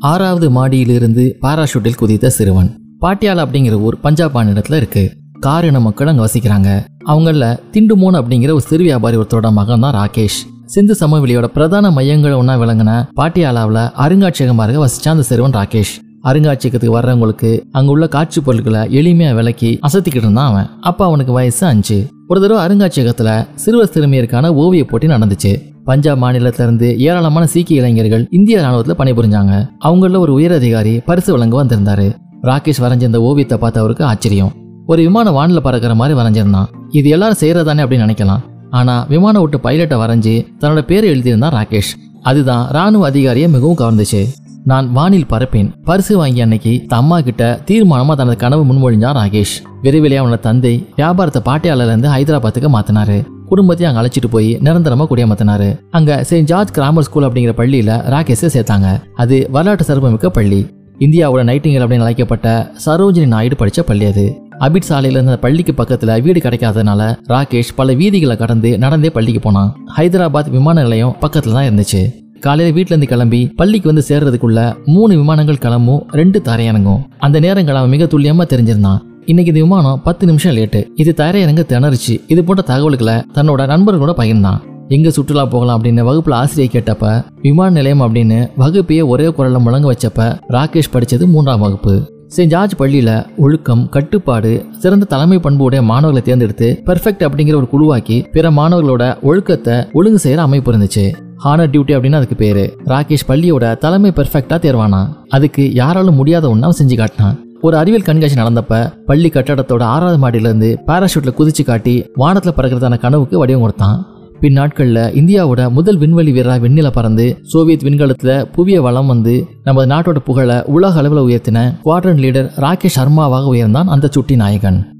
ஆறாவது மாடியிலிருந்து பாராஷூட்டில் குதித்த சிறுவன். பாட்டியாலா அப்படிங்கிற ஊர் பஞ்சாப் மாநிலத்தில் இருக்கு. கார் இன மக்கள் அங்கே வசிக்கிறாங்க. அவங்கள திண்டுமோன் அப்படிங்கிற ஒரு சிறு வியாபாரி ஒருத்தரோட மகன் தான் ராகேஷ். சிந்து சமவெளியோட பிரதான மையங்கள் ஒன்றா விளங்கின பாட்டியாலாவில் அருங்காட்சியகமாக வசித்தான் அந்த சிறுவன் ராகேஷ். அருங்காட்சியகத்துக்கு வர்றவங்களுக்கு அங்க உள்ள காட்சி பொருட்களை எளிமையா விளக்கி அசத்திக்கிட்டு இருந்தான் அவன். அப்ப அவனுக்கு வயசு அஞ்சு. ஒரு தடவை அருங்காட்சியகத்துல சிறுவர் சிறுமியருக்கான ஓவிய போட்டி நடந்துச்சு. பஞ்சாப் மாநிலத்திலிருந்து ஏராளமான சீக்கிய இளைஞர்கள் இந்திய ராணுவத்தில் பணிபுரிஞ்சாங்க. அவங்கள ஒரு உயர் அதிகாரி பரிசு வழங்க வந்திருந்தாரு. ராகேஷ் வரைஞ்ச இந்த ஓவியத்தை பார்த்த அவருக்கு ஆச்சரியம். ஒரு விமான வானில் பறக்கிற மாதிரி வரைஞ்சிருந்தான் இது எல்லாரும் செய்யறதானே அப்படின்னு நினைக்கலாம். ஆனா விமான விட்டு பைலட்டை வரைஞ்சி தன்னோட பேரை எழுதியிருந்தான் ராகேஷ். அதுதான் ராணுவ அதிகாரியை மிகவும் கவர்ந்துச்சு. நான் வானில் பறப்பேன். பரிசு வாங்கி அன்னைக்கு தம்மா கிட்ட தீர்மானமா தனது கனவு முன்மொழிஞ்சான் ராகேஷ். விரைவிலே அவனோட தந்தை வியாபாரத்தை பாட்டியால இருந்து ஹைதராபாத்துக்கு மாத்தினாரு. குடும்பத்தையும் அங்க அழைச்சிட்டு போய் நிரந்தரமா குடியமர்த்தினாரு. அங்க செயின்ட் ஜார்ஜ் கிராமர் ஸ்கூல் அப்படிங்கிற பள்ளியில ராகேஷை சேர்த்தாங்க. அது வரலாற்று சிறப்புமிக்க பள்ளி. இந்தியாவோட நைட்டிங்கல் அப்படின்னு அழைக்கப்பட்ட சரோஜினி நாயுடு படிச்ச பள்ளி அது. அபிட் சாலையில இருந்த பள்ளிக்கு பக்கத்துல வீடு கிடைக்காதனால ராகேஷ் பல வீதிகளை கடந்து நடந்தே பள்ளிக்கு போனான். ஹைதராபாத் விமான நிலையம் பக்கத்துல தான் இருந்துச்சு. காலையில வீட்டுல இருந்து கிளம்பி பள்ளிக்கு வந்து சேர்றதுக்குள்ள மூணு விமானங்கள் கிளம்பும் ரெண்டு தரையிறங்கும். அந்த நேரங்கள் அவன் மிக துல்லியமா தெரிஞ்சிருந்தான். இன்னைக்கு இது விமானம் பத்து நிமிஷம் லேட்டு. இது தரையிறங்க திணறுச்சு இது போன்ற தகவல்களை தன்னோட நண்பர்களோட பகிர்ந்தான். எங்க சுற்றுலா போகலாம் அப்படின்னு வகுப்புல ஆசிரியை கேட்டப்ப விமான நிலையம் அப்படின்னு வகுப்பையே ஒரே குரல்ல முழங்க வச்சப்ப ராகேஷ் படிச்சது மூன்றாம் வகுப்பு. செயின்ட் ஜார்ஜ் பள்ளியில ஒழுக்கம் கட்டுப்பாடு சிறந்த தலைமை பண்புடைய மாணவர்களை தேர்ந்தெடுத்து பெர்ஃபெக்ட் அப்படிங்கிற ஒரு குழுவாக்கி பிற மாணவர்களோட ஒழுக்கத்தை ஒழுங்கு செய்யற அமைப்பு இருந்துச்சு. ஹானர் டியூட்டி அப்படின்னு அதுக்கு பேரு. ராகேஷ் பள்ளியோட தலைமை பெர்ஃபெக்டா தேர்வானா அதுக்கு யாராலும் முடியாத ஒண்ணு செஞ்சு காட்டினான். ஒரு அறிவியல் கண்காட்சி நடந்தப்ப பள்ளி கட்டடத்தோட ஆறாவது மாடியிலிருந்து பாராஷூட்ல குதிச்சு காட்டி வானத்துல பறக்கிறதான கனவுக்கு வடிவம் கொடுத்தான். பின் நாட்களில் இந்தியாவோட முதல் விண்வெளி வீரராக விண்ணில பறந்து சோவியத் விண்கலத்தில் புவிய வளம் வந்து நமது நாட்டோட புகழை உலக அளவில் உயர்த்தின குவாட்ரன் லீடர் ராகேஷ் சர்மாவாக உயர்ந்தான் அந்த சுட்டி நாயகன்.